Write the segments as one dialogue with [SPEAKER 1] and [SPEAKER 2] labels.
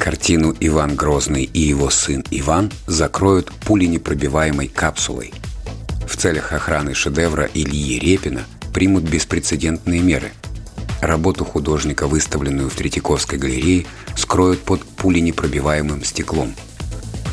[SPEAKER 1] Картину «Иван Грозный и его сын Иван» закроют пуленепробиваемой капсулой. В целях охраны шедевра Ильи Репина примут беспрецедентные меры. Работу художника, выставленную в Третьяковской галерее, скроют под пуленепробиваемым стеклом.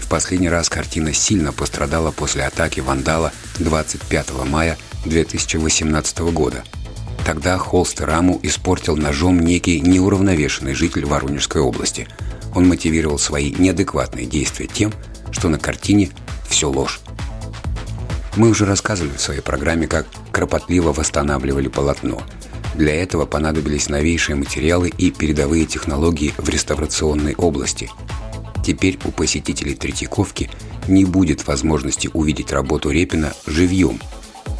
[SPEAKER 1] В последний раз картина сильно пострадала после атаки вандала 25 мая 2018 года. Тогда холст раму испортил ножом некий неуравновешенный житель Воронежской области – он мотивировал свои неадекватные действия тем, что на картине все ложь. Мы уже рассказывали в своей программе, как кропотливо восстанавливали полотно. Для этого понадобились новейшие материалы и передовые технологии в реставрационной области. Теперь у посетителей Третьяковки не будет возможности увидеть работу Репина живьем.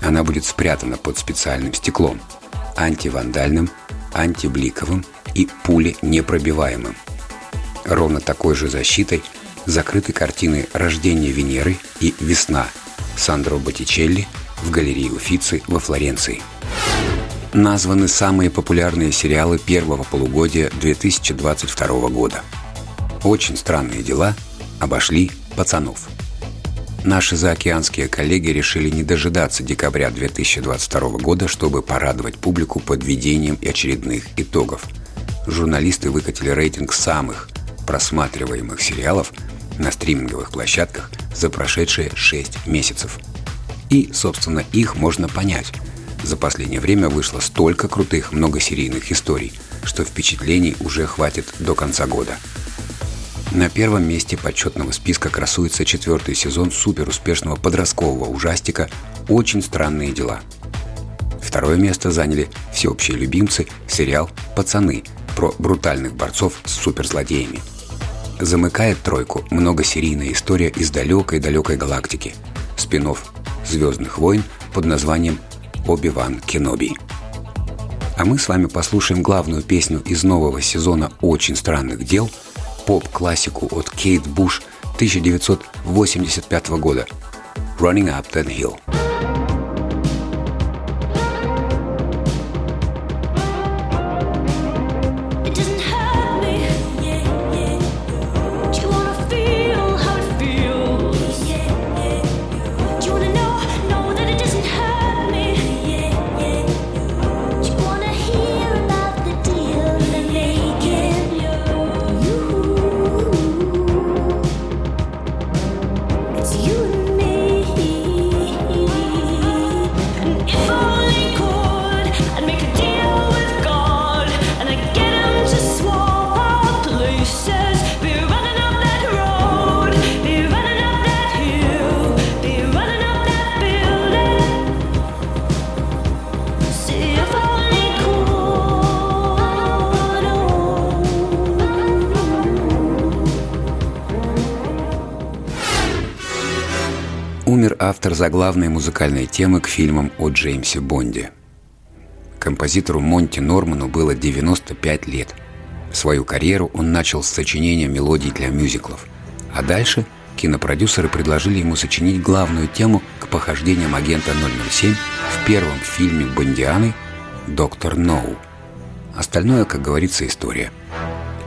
[SPEAKER 1] Она будет спрятана под специальным стеклом – антивандальным, антибликовым и пуленепробиваемым – Ровно такой же защитой закрыты картины «Рождение Венеры» и «Весна» Сандро Боттичелли в галерее Уфицы во Флоренции. Названы самые популярные сериалы первого полугодия 2022 года. Очень странные дела обошли пацанов. Наши заокеанские коллеги решили не дожидаться декабря 2022 года, чтобы порадовать публику подведением очередных итогов. Журналисты выкатили рейтинг самых – просматриваемых сериалов на стриминговых площадках за прошедшие 6 месяцев. И, собственно, их можно понять. За последнее время вышло столько крутых многосерийных историй, что впечатлений уже хватит до конца года. На первом месте почетного списка красуется четвертый сезон суперуспешного подросткового ужастика «Очень странные дела». Второе место заняли всеобщие любимцы сериал «Пацаны» про брутальных борцов с суперзлодеями – Замыкает тройку многосерийная история из далекой-далекой галактики. Спинов «Звездных войн» под названием «Оби-Ван Кеноби». А мы с вами послушаем главную песню из нового сезона «Очень странных дел» поп-классику от Кейт Буш 1985 года «Running Up That Hill». Умер автор заглавной музыкальной темы к фильмам о Джеймсе Бонде. Композитору Монти Норману было 95 лет. Свою карьеру он начал с сочинения мелодий для мюзиклов. А дальше кинопродюсеры предложили ему сочинить главную тему к похождениям агента 007 в первом фильме Бондианы «Доктор Ноу». Остальное, как говорится, история –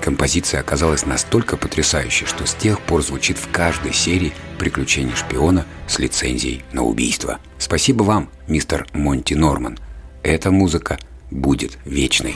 [SPEAKER 1] Композиция оказалась настолько потрясающей, что с тех пор звучит в каждой серии «Приключения шпиона» с лицензией на убийство. Спасибо вам, мистер Монти Норман. Эта музыка будет вечной.